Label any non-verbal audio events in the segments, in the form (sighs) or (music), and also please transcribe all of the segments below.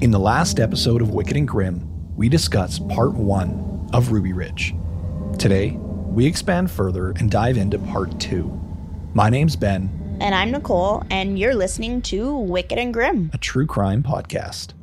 In the last episode of Wicked and Grim, we discussed part one of Ruby Ridge. Today, we expand further and dive into part two. My name's Ben, And I'm Nicole, and you're listening to Wicked and Grim. a true crime podcast.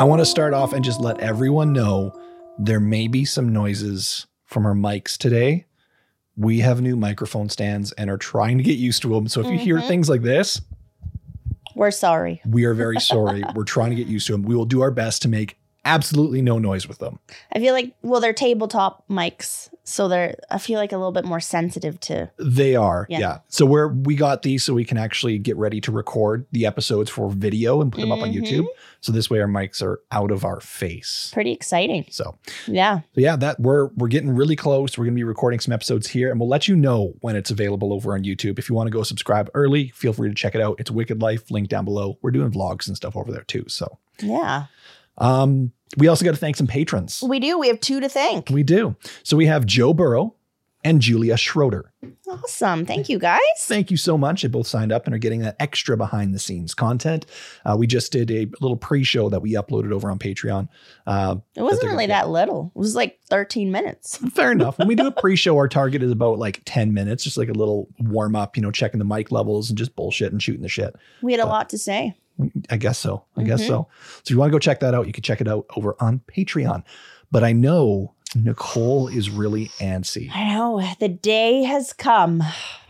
I want to start off and just let everyone know there may be some noises from our mics today. We have new microphone stands and are trying to get used to them. So if you hear mm-hmm. things like this, We're sorry. we are very (laughs) sorry. We're trying to get used to them. We will do our best to make absolutely no noise with them. I feel like, well, they're tabletop mics, so they're, I feel like a little bit more sensitive to. They are, yeah. Yeah. So we're we got these so we can actually get ready to record the episodes for video and put them up on Mhm. YouTube. So this way our mics are out of our face. Pretty exciting. So, Yeah. so yeah, that we're we're getting really close. We're gonna be recording some episodes here, and we'll let you know when it's available over on YouTube. If you want to go subscribe early, feel free to check it out. It's Wicked Life, link down below. We're doing vlogs and stuff over there too. So, Yeah. Um, we also got to thank some patrons. We do. We have two to thank. We do. So we have Joe Burrow and Julia Schroeder. Awesome. Thank you, guys. Thank you so much. They both signed up and are getting that extra behind the scenes content. Uh, we just did a little pre show that we uploaded over on Patreon. Uh, It wasn't they're really that little. It was like 13 minutes. (laughs) fair enough. When we do a pre show, our target is about like 10 minutes, just like a little warm up, you know, checking the mic levels and just bullshit and shooting the shit. We had a lot to say. I guess so. I guess Mhm. so. So if you want to go check that out, you can check it out over on Patreon. But I know Nicole is really antsy I know. The day has come.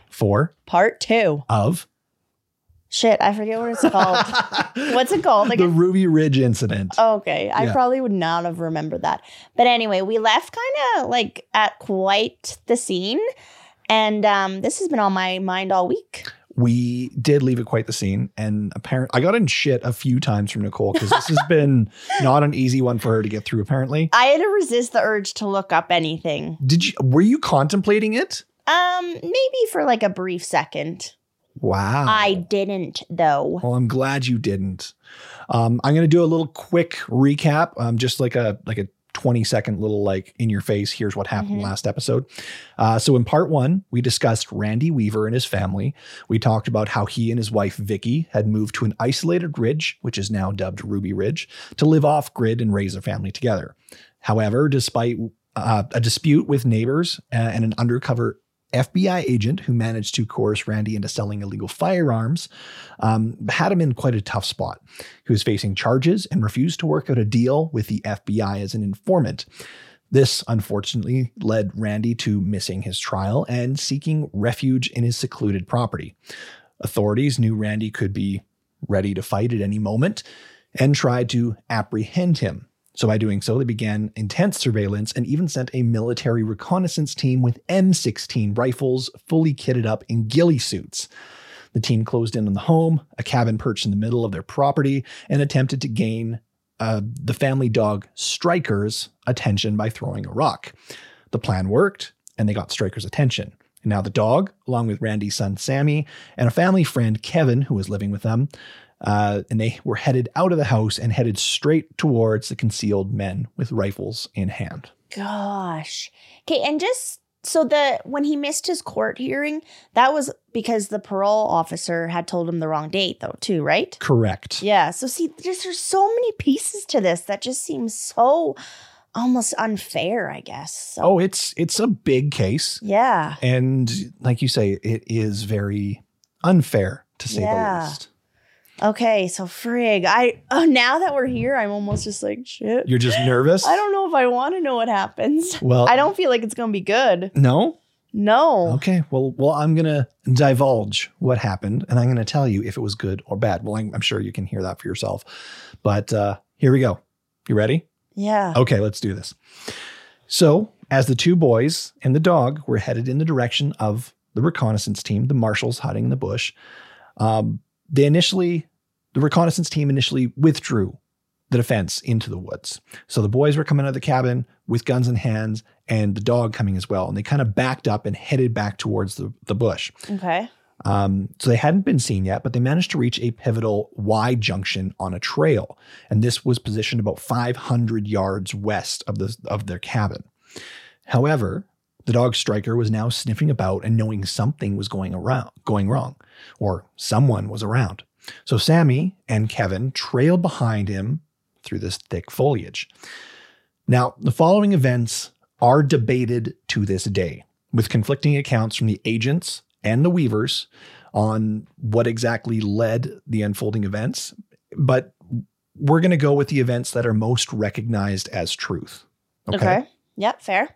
for Part two. of Shit, I forget what it's called. (laughs) What's it called Like the? Ruby Ridge incident. Okay, I Yeah. probably would not have remembered that. But anyway, we left kind of like at quite the scene. And um, this has been on my mind all week. We did leave it quite the scene and apparently i got in shit a few times from nicole because this has been (laughs) not an easy one for her to get through apparently I had to resist the urge to look up anything. did you were you contemplating it Um, maybe for like a brief second. wow I didn't though. well i'm glad you didn't um, i'm going to do a little quick recap um, just like a like a 20 second little like in your face here's what happened Mhm. last episode. Uh, so in part one we discussed randy weaver and his family. We talked about how he and his wife vicky had moved to an isolated ridge which is now dubbed ruby ridge to live off grid and raise a family together. However despite uh, a dispute with neighbors uh, and an undercover FBI agent who managed to coerce Randy into selling illegal firearms um, had him in quite a tough spot. He was facing charges and refused to work out a deal with the FBI as an informant. This unfortunately led Randy to missing his trial and seeking refuge in his secluded property. Authorities knew Randy could be ready to fight at any moment and tried to apprehend him. So, by doing so, they began intense surveillance and even sent a military reconnaissance team with M16 rifles fully kitted up in ghillie suits. The team closed in on the home, a cabin perched in the middle of their property, and attempted to gain uh, the family dog Striker's attention by throwing a rock. The plan worked, and they got Striker's attention. And now the dog, along with Randy's son Sammy and a family friend Kevin, who was living with them, uh, and they were headed out of the house and headed straight towards the concealed men with rifles in hand. Gosh. Okay, and just so the when he missed his court hearing, that was because the parole officer had told him the wrong date, though, too, right? Correct. Yeah. So see, just there's so many pieces to this that just seems so almost unfair, I guess. So, Oh, it's it's a big case. yeah. And like you say, it is very unfair to say Yeah. the least. Okay, so frig. I oh now that we're here, I'm almost just like shit. You're just nervous? I don't know if I want to know what happens. Well, I don't feel like it's gonna be good. No? No. Okay. Well, well, I'm going to divulge what happened and I'm going to tell you if it was good or bad. Well, I'm, I'm sure you can hear that for yourself. But uh, here we go. You ready? Yeah. Okay, let's do this. So, as the two boys and the dog were headed in the direction of the reconnaissance team, the marshals hiding in the bush, um, they initially, the reconnaissance team initially withdrew the defense into the woods. So the boys were coming out of the cabin with guns in hands and the dog coming as well. And they kind of backed up and headed back towards the, the bush. Okay. Um, so they hadn't been seen yet, but they managed to reach a pivotal Y junction on a trail, and this was positioned about 500 yards west of the of their cabin. However, the dog striker was now sniffing about and knowing something was going around, going wrong, or someone was around. So Sammy and Kevin trailed behind him through this thick foliage. Now, the following events are debated to this day, with conflicting accounts from the agents and the Weavers on what exactly led the unfolding events. But we're going to go with the events that are most recognized as truth. Okay. Yep. Fair.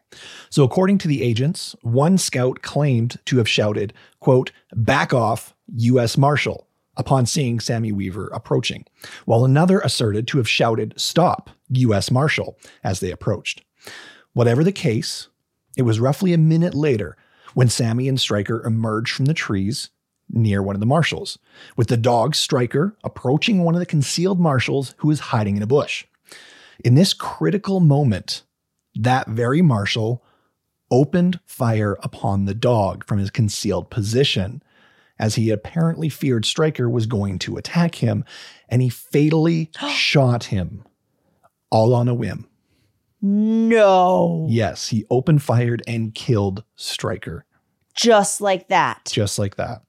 So, according to the agents, one scout claimed to have shouted, quote, back off, U.S. Marshal, upon seeing Sammy Weaver approaching, while another asserted to have shouted, stop, U.S. Marshal, as they approached. Whatever the case, it was roughly a minute later when Sammy and Stryker emerged from the trees near one of the marshals, with the dog Stryker approaching one of the concealed marshals who was hiding in a bush. In this critical moment, that very marshal opened fire upon the dog from his concealed position as he apparently feared Stryker was going to attack him, and he fatally (gasps) shot him all on a whim. No. Yes, he opened fired and killed Stryker Just like that. just like that.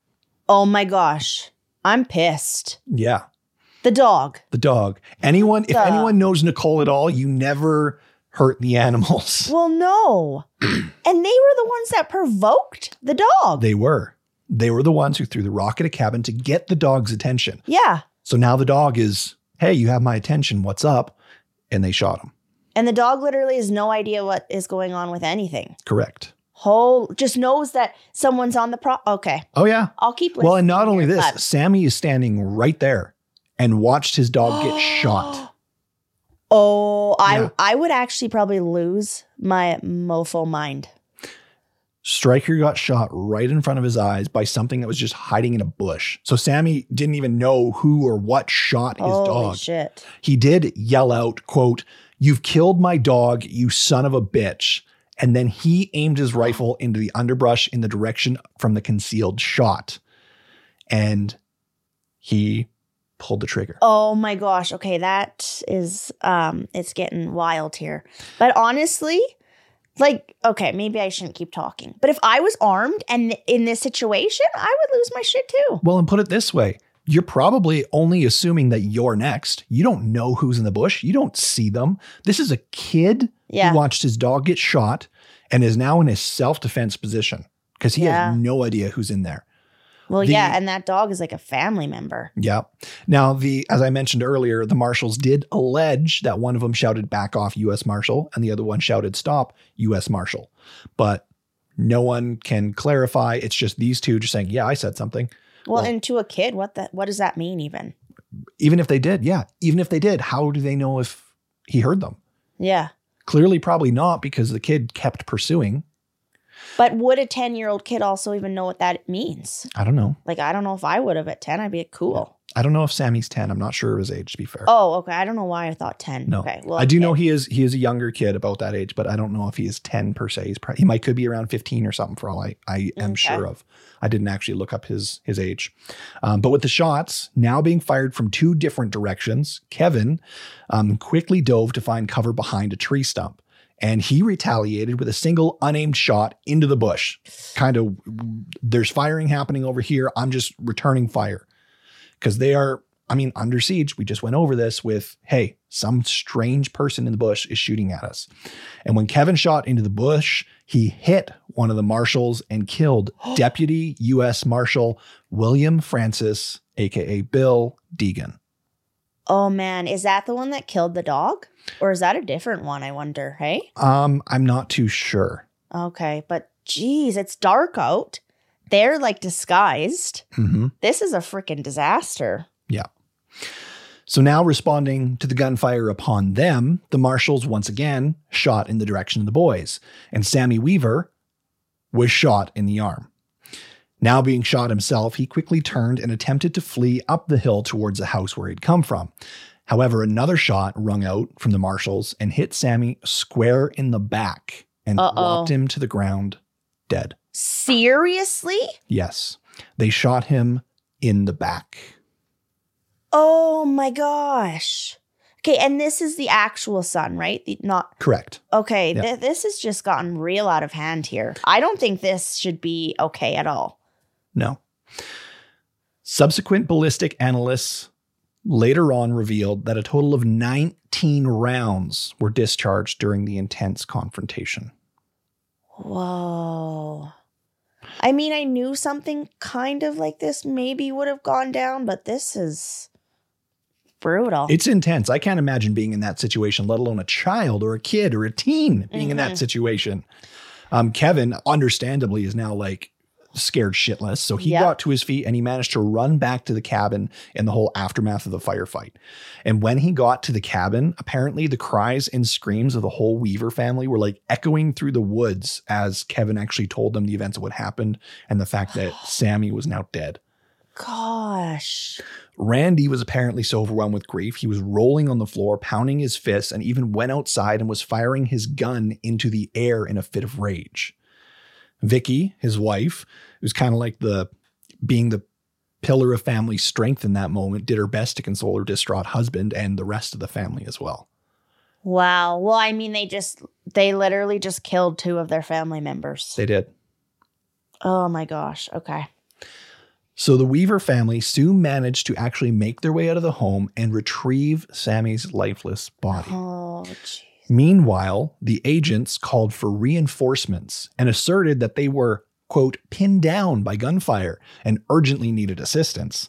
oh my gosh. I'm pissed. Yeah, The dog. the dog. Anyone, if anyone knows Nicole at all, you never hurt the animals. Well, no. (clears throat) and they were the ones that provoked the dog. They were. They were the ones who threw the rock at a cabin to get the dog's attention. yeah. So now the dog is, hey, you have my attention. What's up? And they shot him. And the dog literally has no idea what is going on with anything. Correct. Whole just knows that someone's on the pro. Okay. Oh, yeah. I'll keep Well, and not only this, but- Sammy is standing right there and watched his dog get (gasps) shot. Oh, I Yeah. I would actually probably lose my mofo mind. Stryker got shot right in front of his eyes by something that was just hiding in a bush. So Sammy didn't even know who or what shot his Holy dog. shit. He did yell out, quote, You've killed my dog, you son of a bitch. And then he aimed his rifle into the underbrush in the direction from the concealed shot. And he pulled the trigger. Oh my gosh. Okay, that is um it's getting wild here. But honestly, like okay, maybe I shouldn't keep talking. But if I was armed and in this situation, I would lose my shit too. Well, and put it this way you're probably only assuming that you're next. You don't know who's in the bush, you don't see them. This is a kid Yeah. who watched his dog get shot and is now in a self defense position because he Yeah. has no idea who's in there. Well, The- yeah, and that dog is like a family member. Yeah. Now, the as I mentioned earlier, the marshals did allege that one of them shouted "back off, U.S. Marshal" and the other one shouted "stop, U.S. Marshal," but no one can clarify. It's just these two just saying, "Yeah, I said something." Well, Well- and to a kid, what that what does that mean even? Even if they did, yeah, even if they did, how do they know if he heard them? Yeah. Clearly, probably not because the kid kept pursuing. But would a 10-year-old kid also even know what that means? I don't know. Like I don't know if I would have at 10. I'd be like, cool. I don't know if Sammy's ten. I'm not sure of his age. To be fair. Oh, okay. I don't know why I thought 10. No, Okay. Well, I do know he is he is a younger kid about that age, but I don't know if he is ten per se. He's probably, he might could be around fifteen or something for all I, I am Okay. sure of. I didn't actually look up his his age, um, but with the shots now being fired from two different directions, Kevin um, quickly dove to find cover behind a tree stump, and he retaliated with a single unaimed shot into the bush. Kind of, there's firing happening over here. I'm just returning fire because they are I mean, under siege, we just went over this with, hey, some strange person in the bush is shooting at us. And when Kevin shot into the bush, he hit one of the marshals and killed (gasps) Deputy U.S. Marshal William Francis, aka Bill Degan. Oh man, is that the one that killed the dog? Or is that a different one? I wonder. Hey? Um, I'm not too sure. Okay, but geez, it's dark out. They're like disguised. hmm This is a freaking disaster. Yeah. So now, responding to the gunfire upon them, the marshals once again shot in the direction of the boys, and Sammy Weaver was shot in the arm. Now being shot himself, he quickly turned and attempted to flee up the hill towards the house where he'd come from. However, another shot rung out from the marshals and hit Sammy square in the back and Uh-oh. dropped him to the ground dead. Seriously? Yes, they shot him in the back. Oh my gosh. Okay, and this is the actual son, right? The, not Correct. okay. Yeah. th- this has just gotten real out of hand here. I don't think this should be okay at all. No. Subsequent ballistic analysts later on revealed that a total of 19 rounds were discharged during the intense confrontation. Whoa. I mean, I knew something kind of like this maybe would have gone down, but this is brutal. It's intense. I can't imagine being in that situation, let alone a child or a kid or a teen being in that Mhm. situation. Um, Kevin, understandably, is now like scared shitless. So he Yep. got to his feet and he managed to run back to the cabin in the whole aftermath of the firefight. And when he got to the cabin, apparently the cries and screams of the whole Weaver family were like echoing through the woods as Kevin actually told them the events of what happened and the fact that (gasps) Sammy was now dead. Gosh. Randy was apparently so overwhelmed with grief, he was rolling on the floor, pounding his fists, and even went outside and was firing his gun into the air in a fit of rage. Vicky, his wife, who's kind of like the being the pillar of family strength in that moment, did her best to console her distraught husband and the rest of the family as well. Wow. Well, I mean, they just, they literally just killed two of their family members. They did. oh my gosh. Okay. So the Weaver family soon managed to actually make their way out of the home and retrieve Sammy's lifeless body. Oh, jeez. Meanwhile, the agents called for reinforcements and asserted that they were, quote, pinned down by gunfire and urgently needed assistance.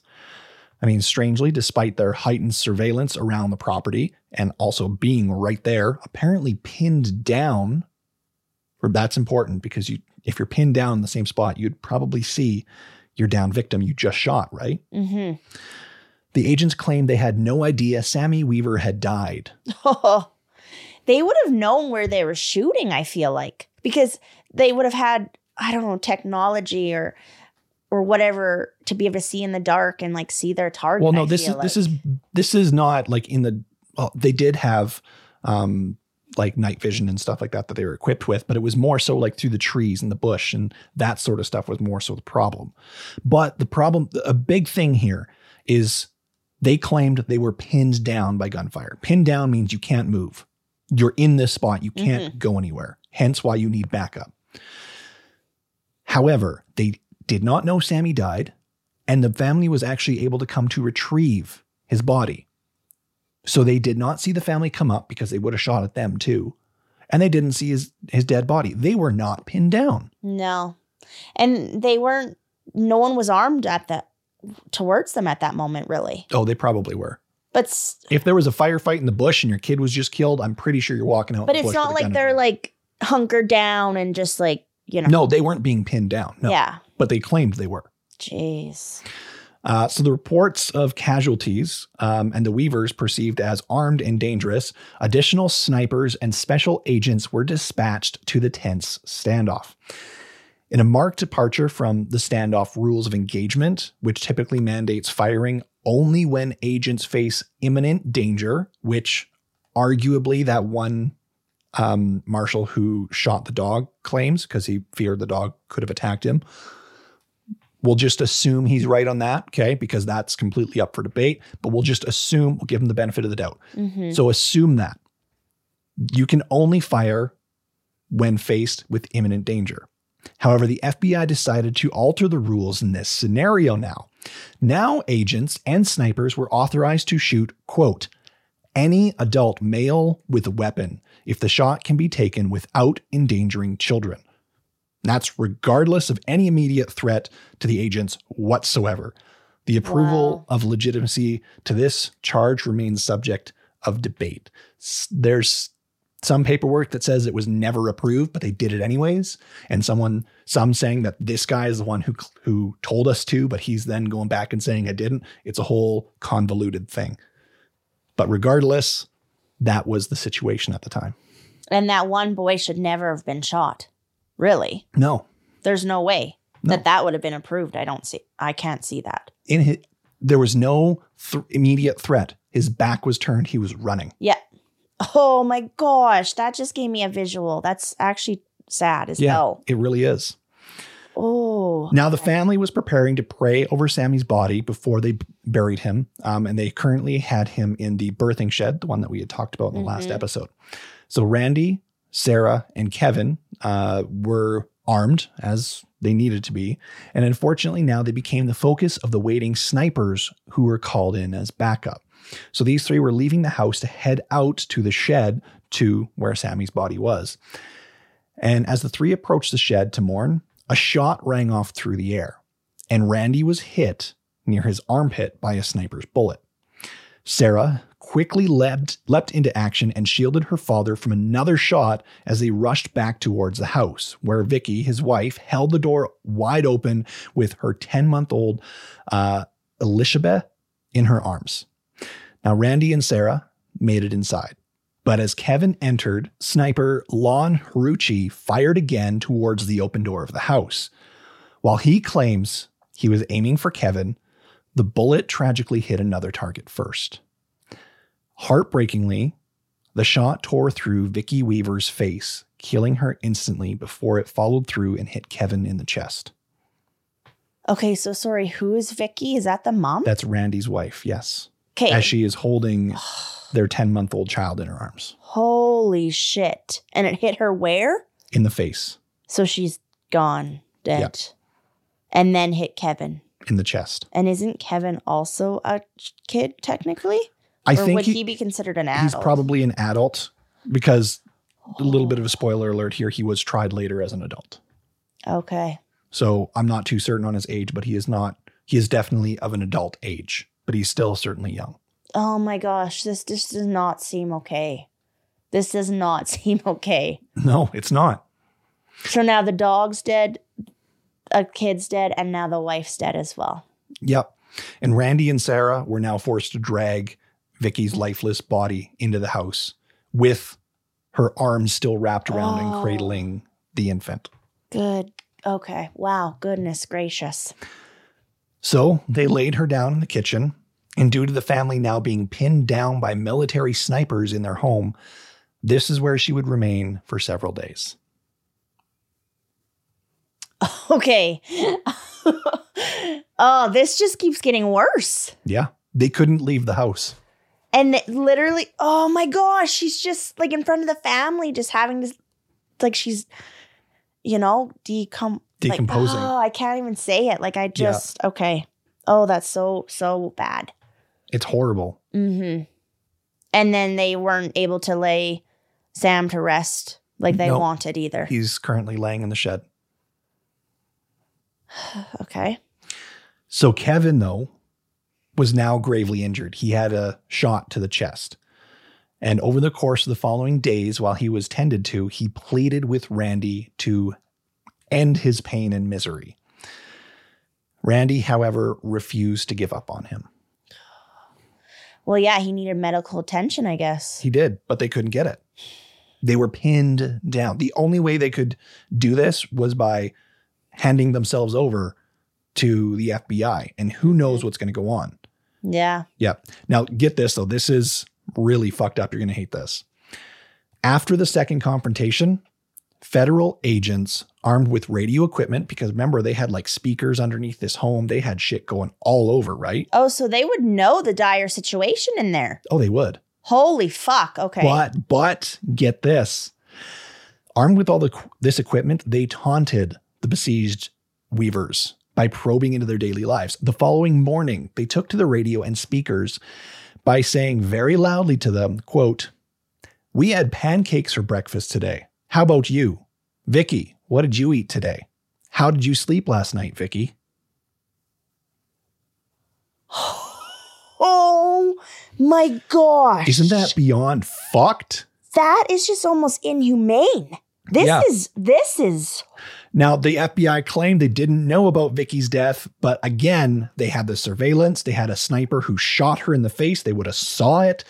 I mean, strangely, despite their heightened surveillance around the property and also being right there, apparently pinned down, or that's important because you if you're pinned down in the same spot, you'd probably see your down victim you just shot, right? Mm-hmm. The agents claimed they had no idea Sammy Weaver had died. (laughs) They would have known where they were shooting, I feel like, because they would have had, I don't know, technology or or whatever to be able to see in the dark and like see their target. Well, no, I this is feel this is this is not like in the. Well, they did have um like night vision and stuff like that that they were equipped with, but it was more so like through the trees and the bush and that sort of stuff was more so the problem. But the problem, a big thing here is they claimed they were pinned down by gunfire. Pinned down means you can't move. You're in this spot. You can't mm-hmm. go anywhere. Hence why you need backup. However, they did not know Sammy died, and the family was actually able to come to retrieve his body. So they did not see the family come up because they would have shot at them too. And they didn't see his, his dead body. They were not pinned down. no, and they weren't. No one was armed at that towards them at that moment, really. Oh, they probably were. But s- If there was a firefight in the bush and your kid was just killed, I'm pretty sure you're walking out. but it's not with a gun like they're like hunkered down and just like you know. No, they weren't being pinned down. No. Yeah. But they claimed they were. Jeez. Uh, so the reports of casualties um, and the Weavers perceived as armed and dangerous, additional snipers and special agents were dispatched to the tense standoff. In a marked departure from the standoff rules of engagement, which typically mandates firing only when agents face imminent danger, which arguably that one um, marshal who shot the dog claims because he feared the dog could have attacked him. We'll just assume he's right on that, okay? Because that's completely up for debate, but we'll just assume, we'll give him the benefit of the doubt. hmm So assume that you can only fire when faced with imminent danger. However, the FBI decided to alter the rules in this scenario now. Now, agents and snipers were authorized to shoot, quote, any adult male with a weapon if the shot can be taken without endangering children. That's regardless of any immediate threat to the agents whatsoever. The approval Wow. of legitimacy to this charge remains subject of debate. There's some paperwork that says it was never approved, but they did it anyways. And someone, some saying that this guy is the one who who told us to, but he's then going back and saying I didn't. It's a whole convoluted thing. But regardless, that was the situation at the time. And that one boy should never have been shot. Really? No, There's no way No. that that would have been approved. I don't see. I can't see that. in his, there was no th- immediate threat. His back was turned. He was running. Yeah. Oh my gosh, that just gave me a visual. That's actually sad as Yeah, hell. it really is. Oh. Now, the family was preparing to pray over Sammy's body before they buried him, um, and they currently had him in the birthing shed, the one that we had talked about in the last Mhm. episode. So, Randy, Sarah, and Kevin uh, were armed as they needed to be, and unfortunately, now they became the focus of the waiting snipers who were called in as backup. So, these three were leaving the house to head out to the shed to where Sammy's body was. And as the three approached the shed to mourn, a shot rang off through the air, and Randy was hit near his armpit by a sniper's bullet. Sarah quickly leapt, leapt into action and shielded her father from another shot as they rushed back towards the house, where Vicky, his wife, held the door wide open with her 10 month old uh, Elizabeth in her arms. Now, Randy and Sarah made it inside. But as Kevin entered, sniper Lon Horiuchi fired again towards the open door of the house. While he claims he was aiming for Kevin, the bullet tragically hit another target first. Heartbreakingly, the shot tore through Vicky Weaver's face, killing her instantly before it followed through and hit Kevin in the chest. Okay, so sorry, who is Vicky? Is that the mom? That's Randy's wife, yes, okay. as she is holding (sighs) their 10 month old child in her arms, Holy shit. And it hit her where? in the face, So she's gone, dead. Yeah. And then hit Kevin. in the chest. And isn't Kevin also a kid technically? I or think would he, he- be considered an adult? He's probably an adult because a little bit of a oh. spoiler alert here. He was tried later as an adult. Okay. So I'm not too certain on his age, but he is not, he is definitely of an adult age, but he's still certainly young. Oh my gosh, this this does not seem okay. This does not (laughs) seem okay. No, it's not. So now the dog's dead, a kid's dead, and now the wife's dead as well. Yep. And Randy and Sarah were now forced to drag Vicky's lifeless body into the house with her arms still wrapped around and Oh. cradling the infant. Good. Okay. Wow. Goodness gracious. So mm-hmm. they laid her down in the kitchen, and due to the family now being pinned down by military snipers in their home, this is where she would remain for several days. (laughs) Okay. (laughs) oh, this just keeps getting worse. Yeah, they couldn't leave the house. And literally, oh my gosh, she's just like in front of the family, just having this, like she's, you know, decom like, Decomposing. oh, I can't even say it. Like I just, okay. Oh, that's so so bad. It's horrible. Mm-hmm. And then they weren't able to lay Sam to rest like they No. wanted either. He's currently laying in the shed. (sighs) okay. So Kevin, though, was now gravely injured. He had a shot to the chest. And over the course of the following days, while he was tended to, he pleaded with Randy to end his pain and misery. Randy, however, refused to give up on him. Well, yeah, he needed medical attention, I guess. He did, but they couldn't get it. They were pinned down. The only way they could do this was by handing themselves over to the FBI. And who knows what's going to go on. Yeah. Yeah. Now, get this though. This is really fucked up. You're going to hate this. After the second confrontation, federal agents armed with radio equipment, because remember, they had like speakers underneath this home, they had shit going all over, right? Oh, so they would know the dire situation in there. Oh, they would. Holy fuck. Okay. But, but get this. Armed with all the, this equipment, they taunted the besieged Weavers by probing into their daily lives. The following morning, they took to the radio and speakers by saying very loudly to them, quote, "We had pancakes for breakfast today. How about you? Vicky, what did you eat today? How did you sleep last night, Vicky?" (sighs) Oh my gosh. Isn't that beyond fucked? that is just almost inhumane. This Yeah. is this is Now, the FBI claimed they didn't know about Vicky's death, but again, they had the surveillance. They had a sniper who shot her in the face. They would have saw it.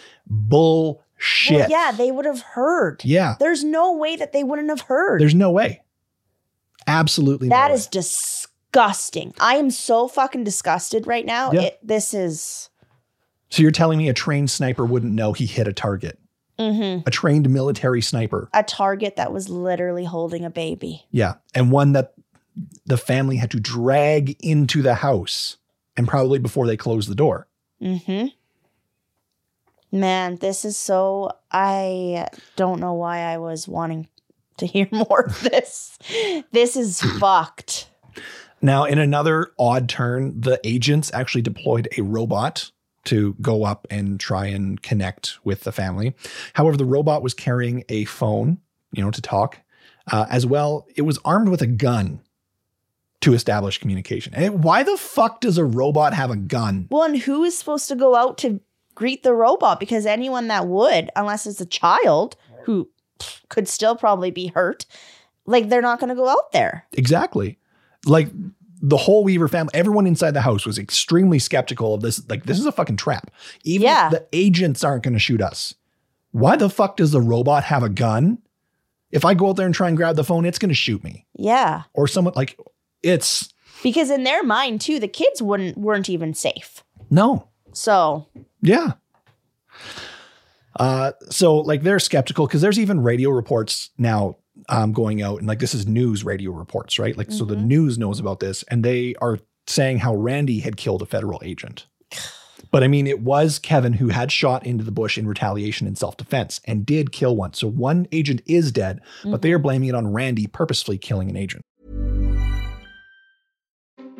Bullshit. well, yeah, they would have heard. Yeah. There's no way that they wouldn't have heard. There's no way. Absolutely That no is disgusting. I am so fucking disgusted right now. Yeah. It, this is So you're telling me a trained sniper wouldn't know he hit a target? mhm. A trained military sniper. a target that was literally holding a baby. Yeah. And one that the family had to drag into the house and probably before they closed the door. Mm-hmm. Man, this is so. I don't know why I was wanting to (laughs) hear more of this. This is (clears throat) fucked. Now, in another odd turn, the agents actually deployed a robot to go up and try and connect with the family. However, the robot was carrying a phone, you know, to talk. Uh, as well, it was armed with a gun to establish communication. And why the fuck does a robot have a gun? Well, and who is supposed to go out to greet the robot? Because anyone that would, unless it's a child who could still probably be hurt, like they're not going to go out there. Exactly. Like the whole Weaver family, everyone inside the house was extremely skeptical of this. Like, this is a fucking trap. Even Yeah. the agents aren't going to shoot us, why the fuck does the robot have a gun? If I go out there and try and grab the phone, it's going to shoot me. Yeah, Or someone like it's because in their mind too, the kids wouldn't weren't even safe. no. So Yeah. Uh, so like they're skeptical because there's even radio reports now um, going out and like this is news radio reports, right? Like so the Mhm. news knows about this and they are saying how Randy had killed a federal agent. But I mean, it was Kevin who had shot into the bush in retaliation and self defense and did kill one. So one agent is dead, but they are blaming it on Randy purposefully killing an agent.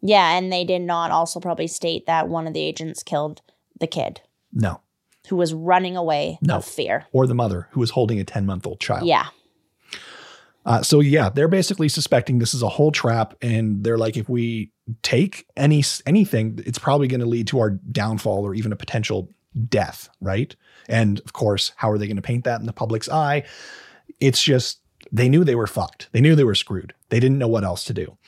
Yeah, and they did not also probably state that one of the agents killed the kid No. who was running away No. of fear. Or the mother who was holding a 10 month old child. Yeah. Uh, so yeah, they're basically suspecting this is a whole trap, and they're like, if we take any anything, it's probably going to lead to our downfall or even a potential death, right? And of course, how are they going to paint that in the public's eye? It's just they knew they were fucked. They knew they were screwed. They didn't know what else to do.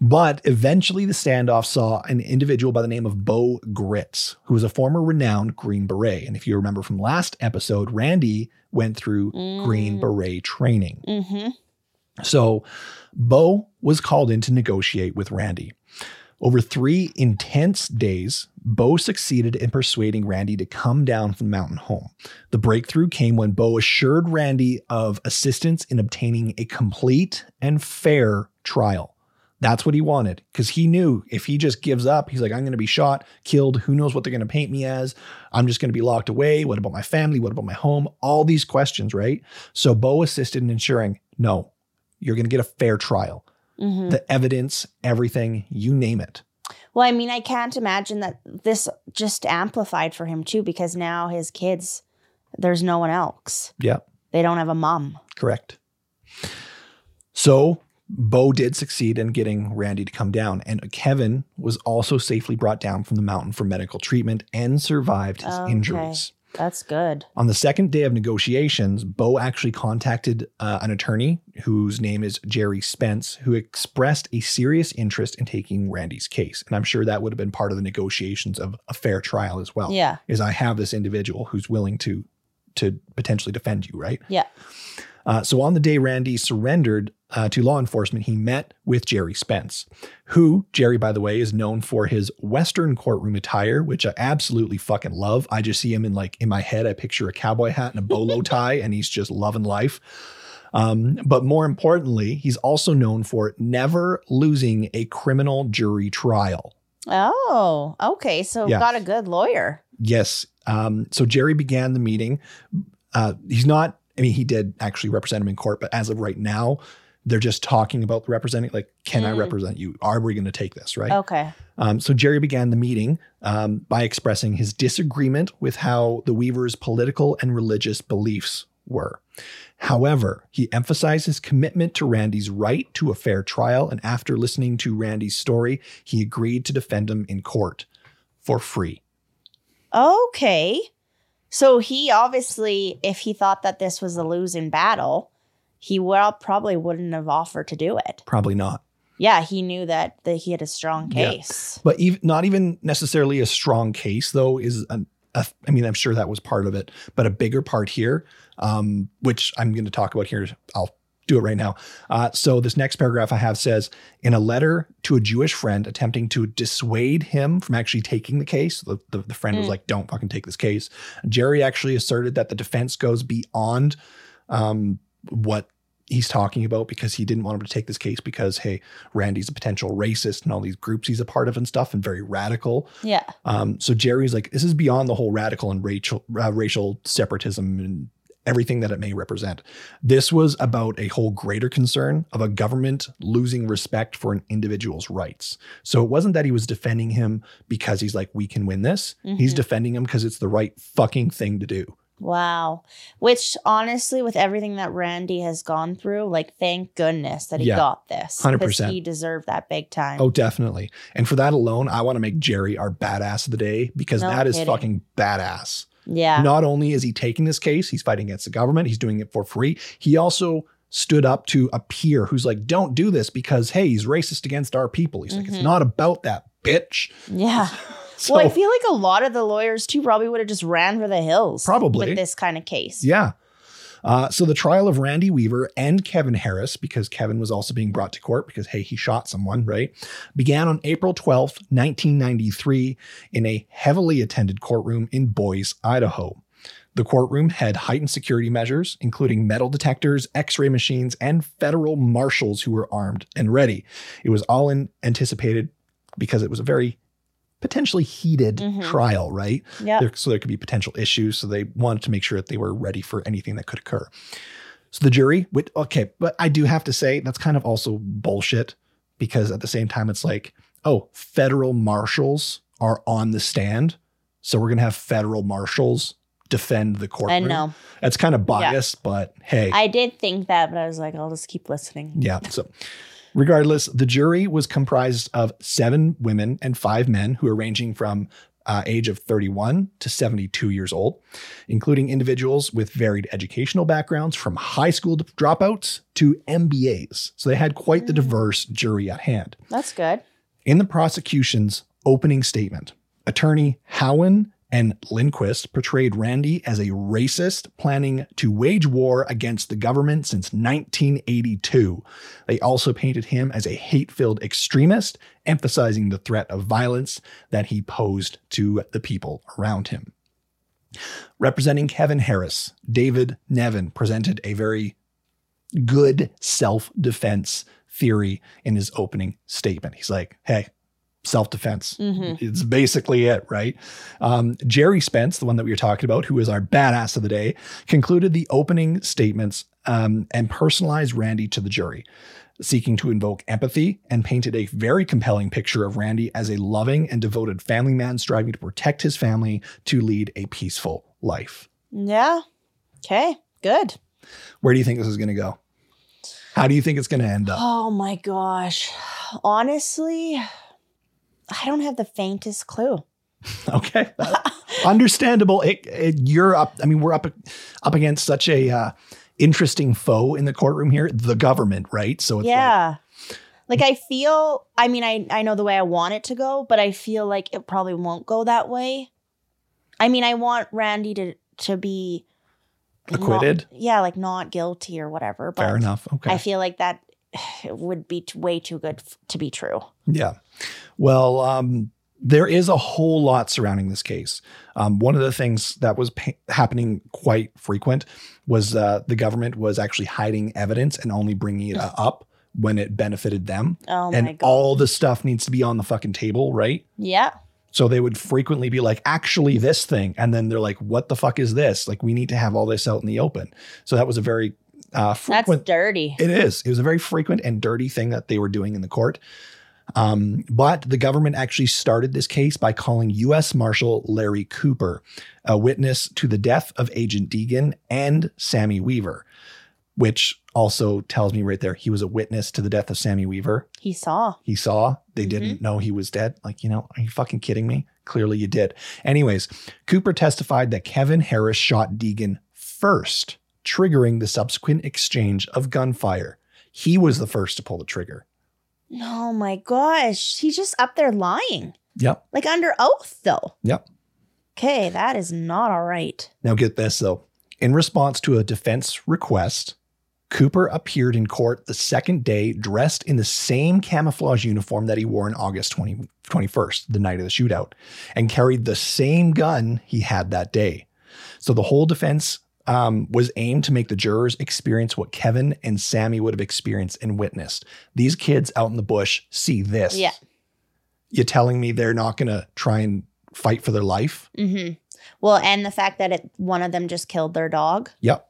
But eventually, the standoff saw an individual by the name of Bo Gritz, who was a former renowned Green Beret. And if you remember from last episode, Randy went through Green Mm. Beret training. Mm-hmm. So Bo was called in to negotiate with Randy. Over three intense days, Bo succeeded in persuading Randy to come down from the mountain home. The breakthrough came when Bo assured Randy of assistance in obtaining a complete and fair trial. That's what he wanted because he knew if he just gives up, he's like, I'm going to be shot, killed. Who knows what they're going to paint me as? I'm just going to be locked away. What about my family? What about my home? All these questions, right? So Bo assisted in ensuring, no, you're going to get a fair trial. Mm-hmm. The evidence, everything, you name it. Well, I mean, I can't imagine that this just amplified for him too, because now his kids, there's no one else. Yeah, They don't have a mom. correct. So Bo did succeed in getting Randy to come down, and Kevin was also safely brought down from the mountain for medical treatment and survived his Okay. injuries. That's good. On the second day of negotiations, Bo actually contacted uh, an attorney whose name is Gerry Spence, who expressed a serious interest in taking Randy's case. And I'm sure that would have been part of the negotiations of a fair trial as well. Yeah. Is I have this individual who's willing to to potentially defend you, right? Yeah. Uh, so on the day Randy surrendered uh, to law enforcement, he met with Gerry Spence, who, Gerry, by the way, is known for his Western courtroom attire, which I absolutely fucking love. I just see him in like, in my head, I picture a cowboy hat and a bolo (laughs) tie, and he's just loving life. Um, but more importantly, he's also known for never losing a criminal jury trial. Oh, okay. So Yeah. got a good lawyer. Yes. Um, so Gerry began the meeting. Uh, he's not, I mean, he did actually represent him in court, but as of right now, they're just talking about representing. Like, can I Mm. represent you? Are we going to take this? Right. Okay. Um, so Gerry began the meeting um, by expressing his disagreement with how the Weavers' political and religious beliefs were. However, he emphasized his commitment to Randy's right to a fair trial, and after listening to Randy's story, he agreed to defend him in court for free. Okay. So he obviously, if he thought that this was a losing battle, he well probably wouldn't have offered to do it. Probably not. Yeah, he knew that that he had a strong case. Yeah. But even not even necessarily a strong case, though, is an, a, I mean, I'm sure that was part of it, but a bigger part here, um, which I'm going to talk about here. I'll do it right now. Uh, so this next paragraph I have says, in a letter to a Jewish friend attempting to dissuade him from actually taking the case, the, the, the friend was Mm. like, "Don't fucking take this case." Gerry actually asserted that the defense goes beyond um, what he's talking about because he didn't want him to take this case because hey randy's a potential racist and all these groups he's a part of and stuff and very radical. Yeah. um, so gerry's like this is beyond the whole radical and racial uh, racial separatism and everything that it may represent. This was about a whole greater concern of a government losing respect for an individual's rights. So it wasn't that he was defending him because he's like we can win this. He's Mhm. defending him because it's the right fucking thing to do Wow. Which honestly, with everything that Randy has gone through, like thank goodness that he Yeah. got this. 100%. He deserved that big time. Oh, definitely. And for that alone, I want to make Gerry our badass of the day because No that is kidding. fucking badass. yeah. Not only is he taking this case, he's fighting against the government, he's doing it for free. He also stood up to a peer who's like, don't do this because, hey, he's racist against our people. He's like, it's Mhm. not about that, bitch. Yeah. (laughs) So, (laughs) well, I feel like a lot of the lawyers too probably would have just ran for the hills. Probably. With this kind of case. yeah. Uh, so the trial of Randy Weaver and Kevin Harris, because Kevin was also being brought to court because, hey, he shot someone, right? Began on April 12th, 1993, in a heavily attended courtroom in Boise, Idaho. The courtroom had heightened security measures, including metal detectors, x ray machines, and federal marshals who were armed and ready. It was all in anticipated because it was a very potentially heated Mhm. trial, right? Yeah. There- so there could be potential issues. So they wanted to make sure that they were ready for anything that could occur. So the jury, with, okay, but I do have to say that's kind of also bullshit because at the same time, it's like, oh, federal marshals are on the stand. So we're going to have federal marshals defend the I courtroom. know. That's kind of biased, but hey. I did think that, but I was like, I'll just keep listening. Yeah. So, regardless, the jury was comprised of seven women and five men who are ranging from uh, age of 31 to 72 years old, including individuals with varied educational backgrounds from high school dropouts to MBAs. So they had quite the Mm. diverse jury at hand. That's good. In the prosecution's opening statement, attorney Howen and Lindquist portrayed Randy as a racist planning to wage war against the government since 1982. They also painted him as a hate filled extremist, emphasizing the threat of violence that he posed to the people around him. Representing Kevin Harris, David Nevin presented a very good self defense theory in his opening statement. He's like, hey, self defense. Mhm. It's basically it, right? Um, Gerry Spence, the one that we were talking about, who is our badass of the day, concluded the opening statements um, and personalized Randy to the jury, seeking to invoke empathy and painted a very compelling picture of Randy as a loving and devoted family man striving to protect his family to lead a peaceful life. Yeah. Okay. Good. Where do you think this is going to go? How do you think it's going to end up? Oh my gosh. Honestly, I don't have the faintest clue. (laughs) Okay, (laughs) understandable. It, it, you're up. I mean, we're up up against such a uh, interesting foe in the courtroom here, the government, right? So it's like, yeah. Like I feel I mean I I know the way I want it to go, but I feel like it probably won't go that way. I mean, I want Randy to to be not- Acquitted? yeah, like not guilty or whatever. But Fair enough. Okay. I feel like that would be t- way too good to be true. Yeah. Well, um, there is a whole lot surrounding this case. Um, one of the things that was pa- happening quite frequent was uh, the government was actually hiding evidence and only bringing it (laughs) up when it benefited them. Oh my and god. all the stuff needs to be on the fucking table, right? yeah. So they would frequently be like, actually, this thing. And then they're like, what the fuck is this? Like, we need to have all this out in the open. So that was a very uh, That's dirty. It is. It was a very frequent and dirty thing that they were doing in the court. Um, but the government actually started this case by calling U.S. Marshal Larry Cooper, a witness to the death of Agent Degan and Sammy Weaver, which also tells me right there he was a witness to the death of Sammy Weaver. He saw. He saw, they didn't know he was dead. Like, you know, are you fucking kidding me? Clearly you did. Anyways, Cooper testified that Kevin Harris shot Degan first, triggering the subsequent exchange of gunfire. He was the first to pull the trigger. Oh my gosh. He's just up there lying. Yep. Like under oath, though. Yep. Okay, that is not all right. Now get this though. In response to a defense request, Cooper appeared in court the second day dressed in the same camouflage uniform that he wore in August 20, 21st, the night of the shootout, and carried the same gun he had that day. So the whole defense um, was aimed to make the jurors experience what Kevin and Sammy would have experienced and witnessed. These kids out in the bush see this. Yeah. You're telling me they're not going to try and fight for their life? hmm Well, and the fact that it, one of them just killed their dog, Yep.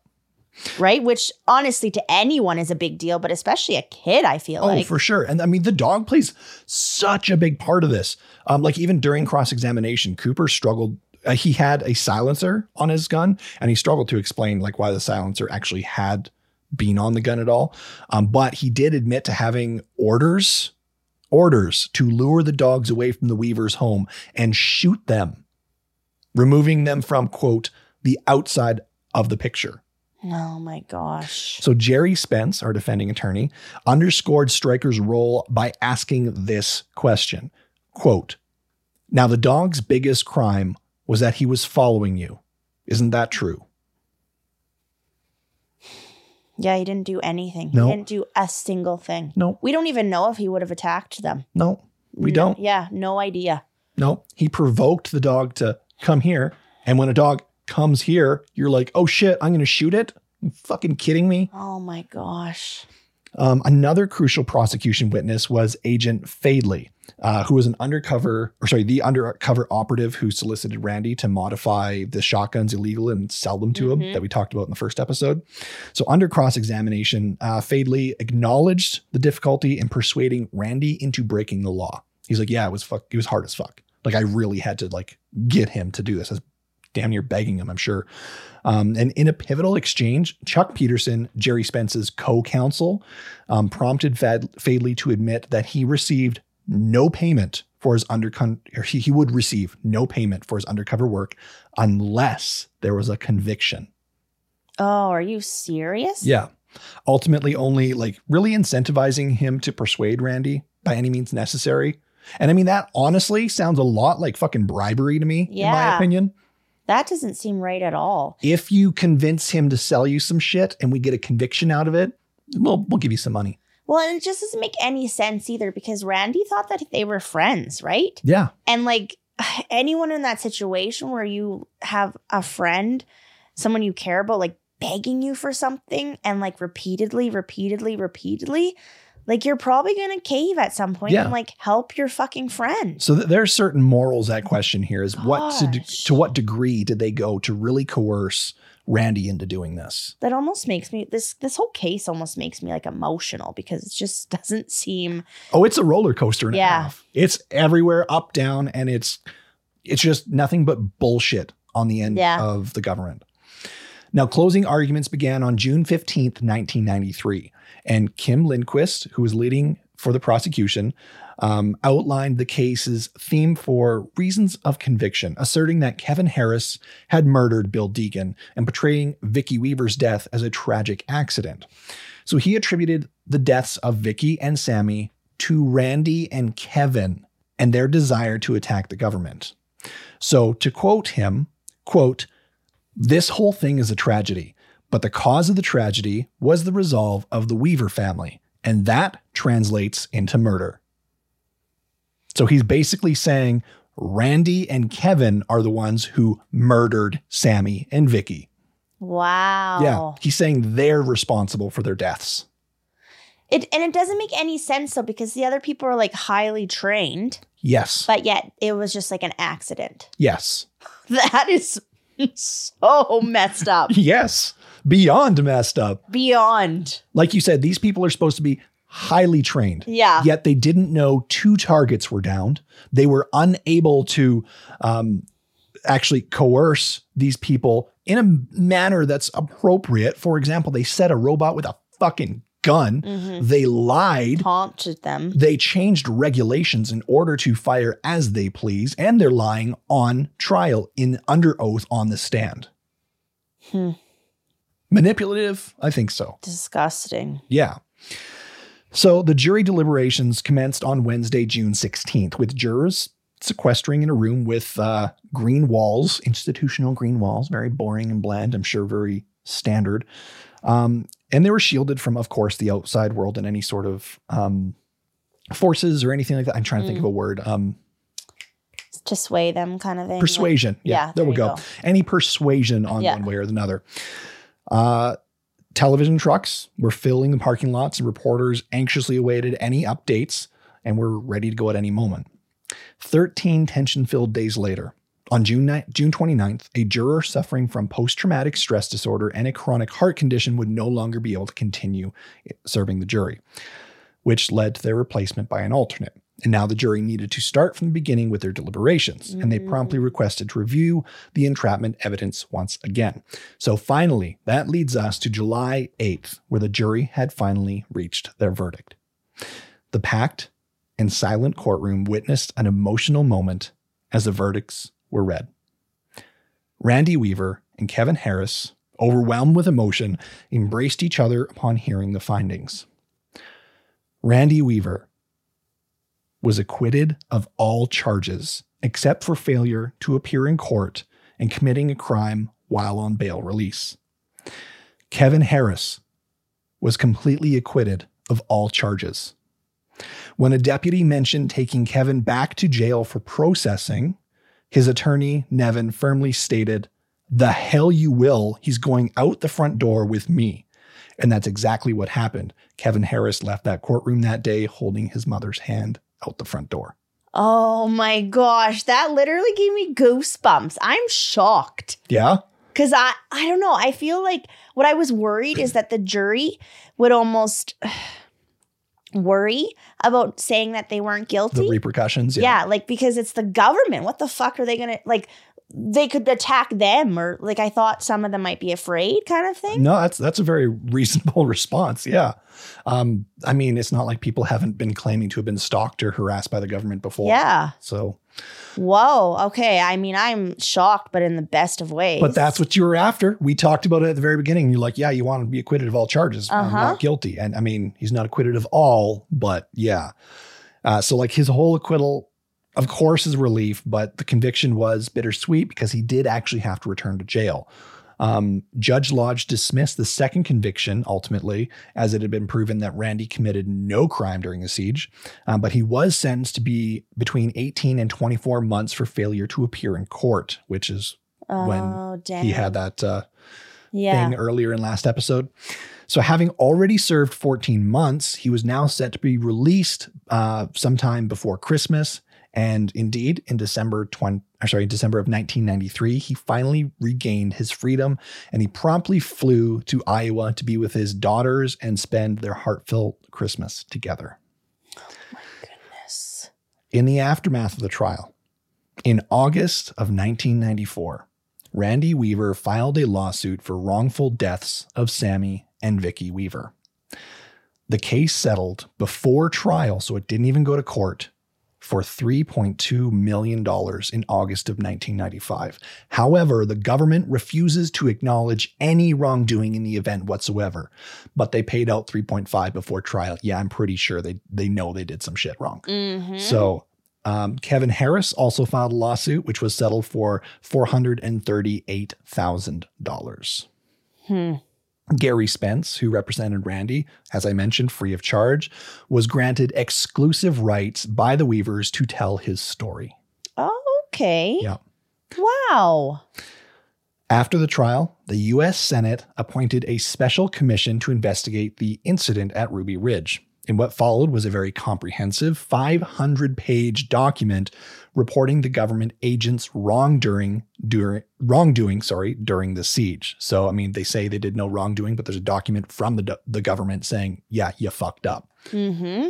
right? Which honestly to anyone is a big deal, but especially a kid, I feel Oh, like. for sure. And I mean, the dog plays such a big part of this. Um, like even during cross examination, Cooper struggled. Uh, he had a silencer on his gun, and he struggled to explain like why the silencer actually had been on the gun at all. Um, but he did admit to having orders, orders to lure the dogs away from the Weaver's home and shoot them, removing them from quote the outside of the picture. oh my gosh. So Gerry Spence, our defending attorney, underscored Striker's role by asking this question. Quote, now the dog's biggest crime was that he was following you. Isn't that true? Yeah, he didn't do anything. No. He didn't do a single thing. No, We don't even know if he would have attacked them. no, we No- don't. Yeah, no idea. No, he provoked the dog to come here. And when a dog comes here, you're like, oh shit, I'm going to shoot it. You fucking kidding me? Oh my gosh. Um, another crucial prosecution witness was Agent Fadeley, uh, who was an undercover, or sorry, the undercover operative who solicited Randy to modify the shotguns illegal and sell them to him that we talked about in the first episode. So, under cross examination, uh, Fadeley acknowledged the difficulty in persuading Randy into breaking the law. He's like, "Yeah, it was fuck. It was hard as fuck. Like, I really had to like get him to do this. I was damn near begging him, I'm sure." Um, and in a pivotal exchange, Chuck Peterson, Gerry Spence's co-counsel, um, prompted Fad- Fadeley to admit that he received no payment for his undercover, he, he would receive no payment for his undercover work unless there was a conviction. Oh, are you serious? Yeah. Ultimately, only like really incentivizing him to persuade Randy by any means necessary. And I mean, that honestly sounds a lot like fucking bribery to me, yeah. in my opinion. That doesn't seem right at all. If you convince him to sell you some shit and we get a conviction out of it, we'll, we'll give you some money. Well, and it just doesn't make any sense either because Randy thought that they were friends, right? Yeah. And like (sighs) anyone in that situation where you have a friend, someone you care about, like begging you for something and like repeatedly, repeatedly, repeatedly, like you're probably going to cave at some point Yeah. and like help your fucking friend. So th- there are certain morals at question here is what to, Gosh. to what degree did they go to really coerce Randy into doing this? That almost makes me this this whole case almost makes me like emotional because it just (laughs) doesn't seem Oh, it's a roller coaster and Yeah. It's everywhere, up, down, and it's it's just nothing but bullshit on the end Yeah. of the government. Now, closing arguments began on June 15th, 1993, and Kim Lindquist, who was leading for the prosecution, um, outlined the case's theme for reasons of conviction, asserting that Kevin Harris had murdered Bill Degan and portraying Vicky Weaver's death as a tragic accident. So he attributed the deaths of Vicky and Sammy to Randy and Kevin and their desire to attack the government. So to quote him, quote, this whole thing is a tragedy. But the cause of the tragedy was the resolve of the Weaver family, and that translates into murder. So he's basically saying Randy and Kevin are the ones who murdered Sammy and Vicky. Wow. Yeah, he's saying they're responsible for their deaths. It and it doesn't make any sense though because the other people are like highly trained, Yes. but yet it was just like an accident. Yes. (laughs) That is so messed up. (laughs) Yes. Beyond messed up. Beyond. Like you said, these people are supposed to be highly trained. Yeah. Yet they didn't know two targets were downed. They were unable to um, actually coerce these people in a manner that's appropriate. For example, they set a robot with a fucking gun. Mm-hmm. They lied. Taunted them. They changed regulations in order to fire as they please, and they're lying on trial in under oath on the stand. Hmm. Manipulative? I think so. Disgusting. Yeah. So the jury deliberations commenced on Wednesday, June 16th, with jurors sequestering in a room with uh, green walls, institutional green walls, very boring and bland, I'm sure very standard. Um, and they were shielded from, of course, the outside world and any sort of um, forces or anything like that. I'm trying to think of a word. Um, To sway them kind of thing. persuasion. Yeah, yeah, there, there we go. go. Any persuasion on Yeah. one way or another. Uh, television trucks were filling the parking lots, and reporters anxiously awaited any updates and were ready to go at any moment. 13 tension filled days later, on June, June 29th, a juror suffering from post traumatic stress disorder and a chronic heart condition would no longer be able to continue serving the jury, which led to their replacement by an alternate. And now the jury needed to start from the beginning with their deliberations, and they promptly mm. requested to review the entrapment evidence once again. So finally, that leads us to July 8th, where the jury had finally reached their verdict. The packed and silent courtroom witnessed an emotional moment as the verdicts were read. Randy Weaver and Kevin Harris, overwhelmed with emotion, embraced each other upon hearing the findings. Randy Weaver was acquitted of all charges except for failure to appear in court and committing a crime while on bail release. Kevin Harris was completely acquitted of all charges. When a deputy mentioned taking Kevin back to jail for processing, his attorney, Nevin, firmly stated, The hell you will. He's going out the front door with me. And that's exactly what happened. Kevin Harris left that courtroom that day holding his mother's hand out the front door. Oh my gosh, that literally gave me goosebumps. I'm shocked. Yeah? Cause I I don't know. I feel like what I was worried is that the jury would almost (sighs) worry about saying that they weren't guilty. The repercussions. yeah. like because it's the government. What the fuck are they gonna like? They could attack them, or like I thought some of them might be afraid, kind of thing. No, that's that's a very (laughs) reasonable response. Yeah. Um, I mean, it's not like people haven't been claiming to have been stalked or harassed by the government before. Yeah. So, Whoa. Okay. I mean, I'm shocked, but in the best of ways. but that's what you were after. We talked about it at the very beginning. You're like, yeah, you want to be acquitted of all charges. I'm Uh-huh. not guilty. And I mean, he's not acquitted of all, but yeah. Uh, so like his whole acquittal, of course, is relief, but the conviction was bittersweet because he did actually have to return to jail. Um, Judge Lodge dismissed the second conviction ultimately, as it had been proven that Randy committed no crime during the siege, um, but he was sentenced to be between 18 and 24 months for failure to appear in court, which is oh, when damn. he had that uh, yeah. thing earlier in last episode. So, having already served 14 months, he was now set to be released uh, sometime before Christmas. And indeed, in December 20, or sorry, December of 1993, he finally regained his freedom, and he promptly flew to Iowa to be with his daughters and spend their heartfelt Christmas together. Oh my goodness. In the aftermath of the trial, in August of 1994, Randy Weaver filed a lawsuit for wrongful deaths of Sammy and Vicky Weaver. The case settled before trial, so it didn't even go to court, for $3.2 million in August of 1995. However, the government refuses to acknowledge any wrongdoing in the event whatsoever, but they paid out 3.5 before trial. Yeah, I'm pretty sure they, they know they did some shit wrong. Mm-hmm. So um, Kevin Harris also filed a lawsuit, which was settled for $438,000. Hmm. Gary Spence, who represented Randy, as I mentioned, free of charge, was granted exclusive rights by the Weavers to tell his story. Okay. Yeah. Wow. After the trial, the U.S. Senate appointed a special commission to investigate the incident at Ruby Ridge. And what followed was a very comprehensive 500 page document reporting the government agents' wrongdoing during wrongdoing, sorry, during the siege. So, I mean, they say they did no wrongdoing, but there's a document from the, the government saying, yeah, you fucked up. Mm-hmm.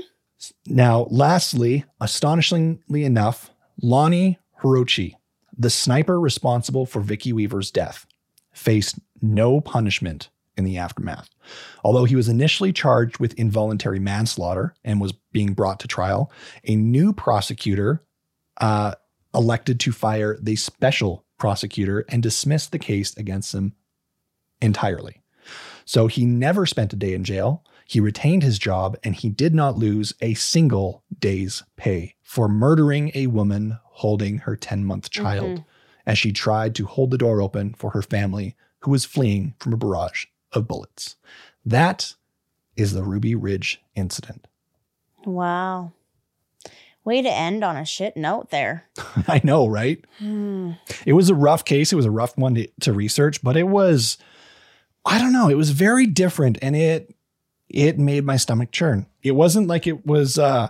Now, lastly, astonishingly enough, Lonnie Horiuchi, the sniper responsible for Vicky Weaver's death, faced no punishment in the aftermath. Although he was initially charged with involuntary manslaughter and was being brought to trial, a new prosecutor uh, elected to fire the special prosecutor and dismiss the case against him entirely. So he never spent a day in jail. He retained his job and he did not lose a single day's pay for murdering a woman holding her 10 month child as she tried to hold the door open for her family who was fleeing from a barrage of bullets. That is the Ruby Ridge incident. Wow. Way to end on a shit note there. (laughs) I know, right? It was a rough case. It was a rough one to, to research, but it was, I don't know, it was very different and it it made my stomach churn. It wasn't like it was uh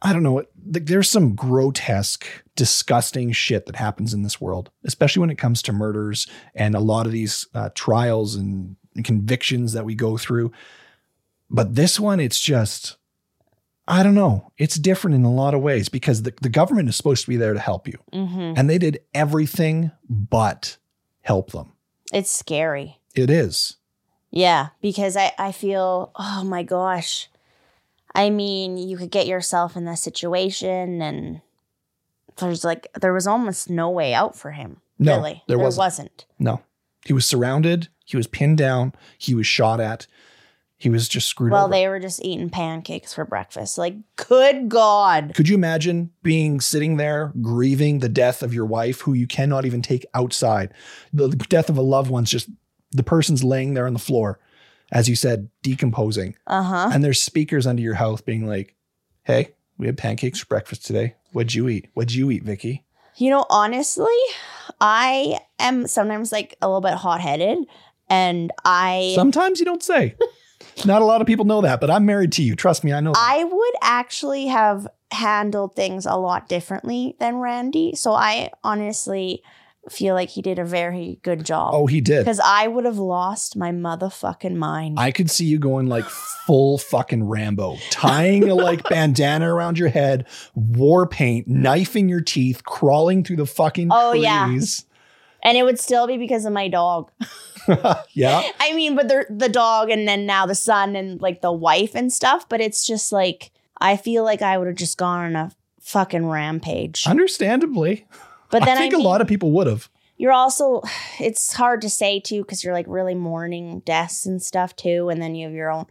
I don't know, it- there's some grotesque, disgusting shit that happens in this world, especially when it comes to murders and a lot of these uh, trials and convictions that we go through. But this one, it's just, I don't know. It's different in a lot of ways because the, the government is supposed to be there to help you. Mm-hmm. And they did everything but help them. It's scary. It is. Yeah, because I, I feel, oh my gosh. I mean, you could get yourself in this situation and there's like, there was almost no way out for him. No, really. there wasn't. wasn't. No. He was surrounded. He was pinned down. He was shot at. He was just screwed up. Well, over. they were just eating pancakes for breakfast. Like, good God. Could you imagine being sitting there grieving the death of your wife, who you cannot even take outside? The the death of a loved one's just the person's laying there on the floor, as you said, decomposing. Uh huh. And there's speakers under your house being like, "Hey, we had pancakes for breakfast today. What'd you eat? What'd you eat, Vicky?" You know, honestly, I am sometimes like a little bit hot headed and I. Sometimes you don't say. (laughs) Not a lot of people know that, but I'm married to you. Trust me, I know. that. I would actually have handled things a lot differently than Randy. So I honestly feel like he did a very good job. oh, he did. Because I would have lost my motherfucking mind. I could see you going like full fucking Rambo, tying a like (laughs) bandana around your head, war paint, knifing your teeth, crawling through the fucking Oh, yeah. trees. and it would still be because of my dog. (laughs) (laughs) Yeah. I mean, but the the dog and then now the son and like the wife and stuff. But it's just like I feel like I would have just gone on a fucking rampage. Understandably. But then I think mean, a lot of people would have. you're also it's hard to say too because you're like really mourning deaths and stuff too and then you have your own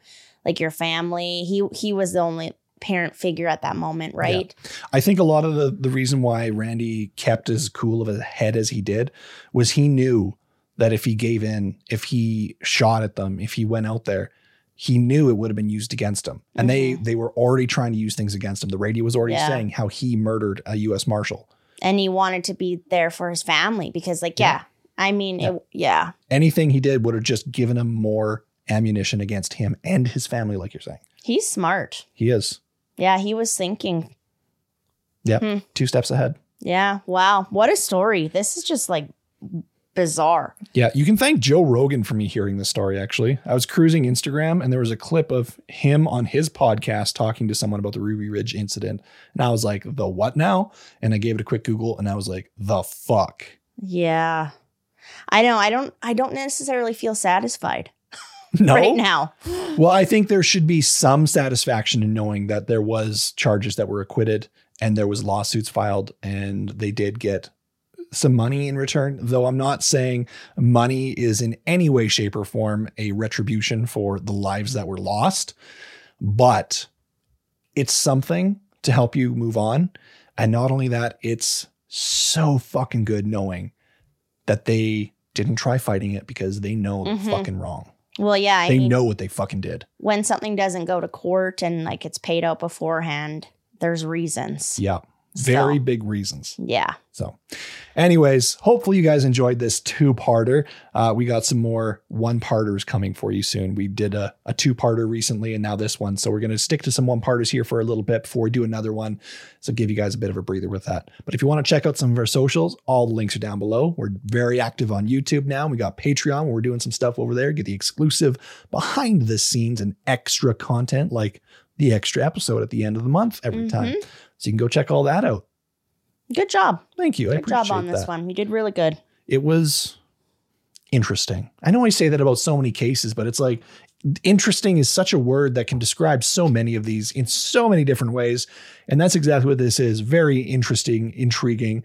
like your family he he was the only parent figure at that moment right I think a lot of the, the reason why Randy kept as cool of a head as he did was he knew that if he gave in, if he shot at them, if he went out there, he knew it would have been used against him. And they they were already trying to use things against him. The radio was already Mm-hmm. Yeah. saying how he murdered a US Marshal. and he wanted to be there for his family because like yeah, i mean it yeah Anything he did would have just given him more ammunition against him and his family, like you're saying. he's smart He is. yeah he was thinking Yeah. Hmm. Two steps ahead. yeah wow what a story this is just like bizarre Yeah, you can thank Joe Rogan for me hearing this story, actually. I was cruising Instagram and there was a clip of him on his podcast talking to someone about the Ruby Ridge incident. And I was like, the what now? And I gave it a quick Google and I was like, the fuck. yeah i know i don't i don't necessarily feel satisfied (laughs) No. right now (gasps) Well, I think there should be some satisfaction in knowing that there was charges that were acquitted and there was lawsuits filed and they did get some money in return, though I'm not saying money is in any way shape or form a retribution for the lives that were lost, but it's something to help you move on. And not only that, it's so fucking good knowing that they didn't try fighting it because they know they're Mhm. fucking wrong. Well, yeah, I they mean, know what they fucking did. when something doesn't go to court and like it's paid out beforehand, there's reasons. Yeah. Very So- big reasons. Yeah. So, anyways, hopefully you guys enjoyed this two parter. Uh, we got some more one parters coming for you soon. We did a, a two parter recently and now this one. So, we're going to stick to some one parters here for a little bit before we do another one. So, give you guys a bit of a breather with that. But if you want to check out some of our socials, all the links are down below. We're very active on YouTube now. We got Patreon where we're doing some stuff over there. Get the exclusive behind the scenes and extra content like the extra episode at the end of the month every time. So, you can go check all that out. Good job. Thank you. I Good job on this that one. You did really good. it was interesting. I know I say that about so many cases, but it's like interesting is such a word that can describe so many of these in so many different ways. And that's exactly what this is. Very interesting, intriguing,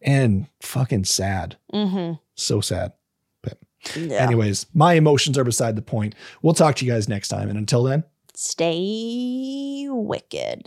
and fucking sad. Mm-hmm. So sad. But Yeah. anyways, my emotions are beside the point. We'll talk to you guys next time. And until then, Stay wicked.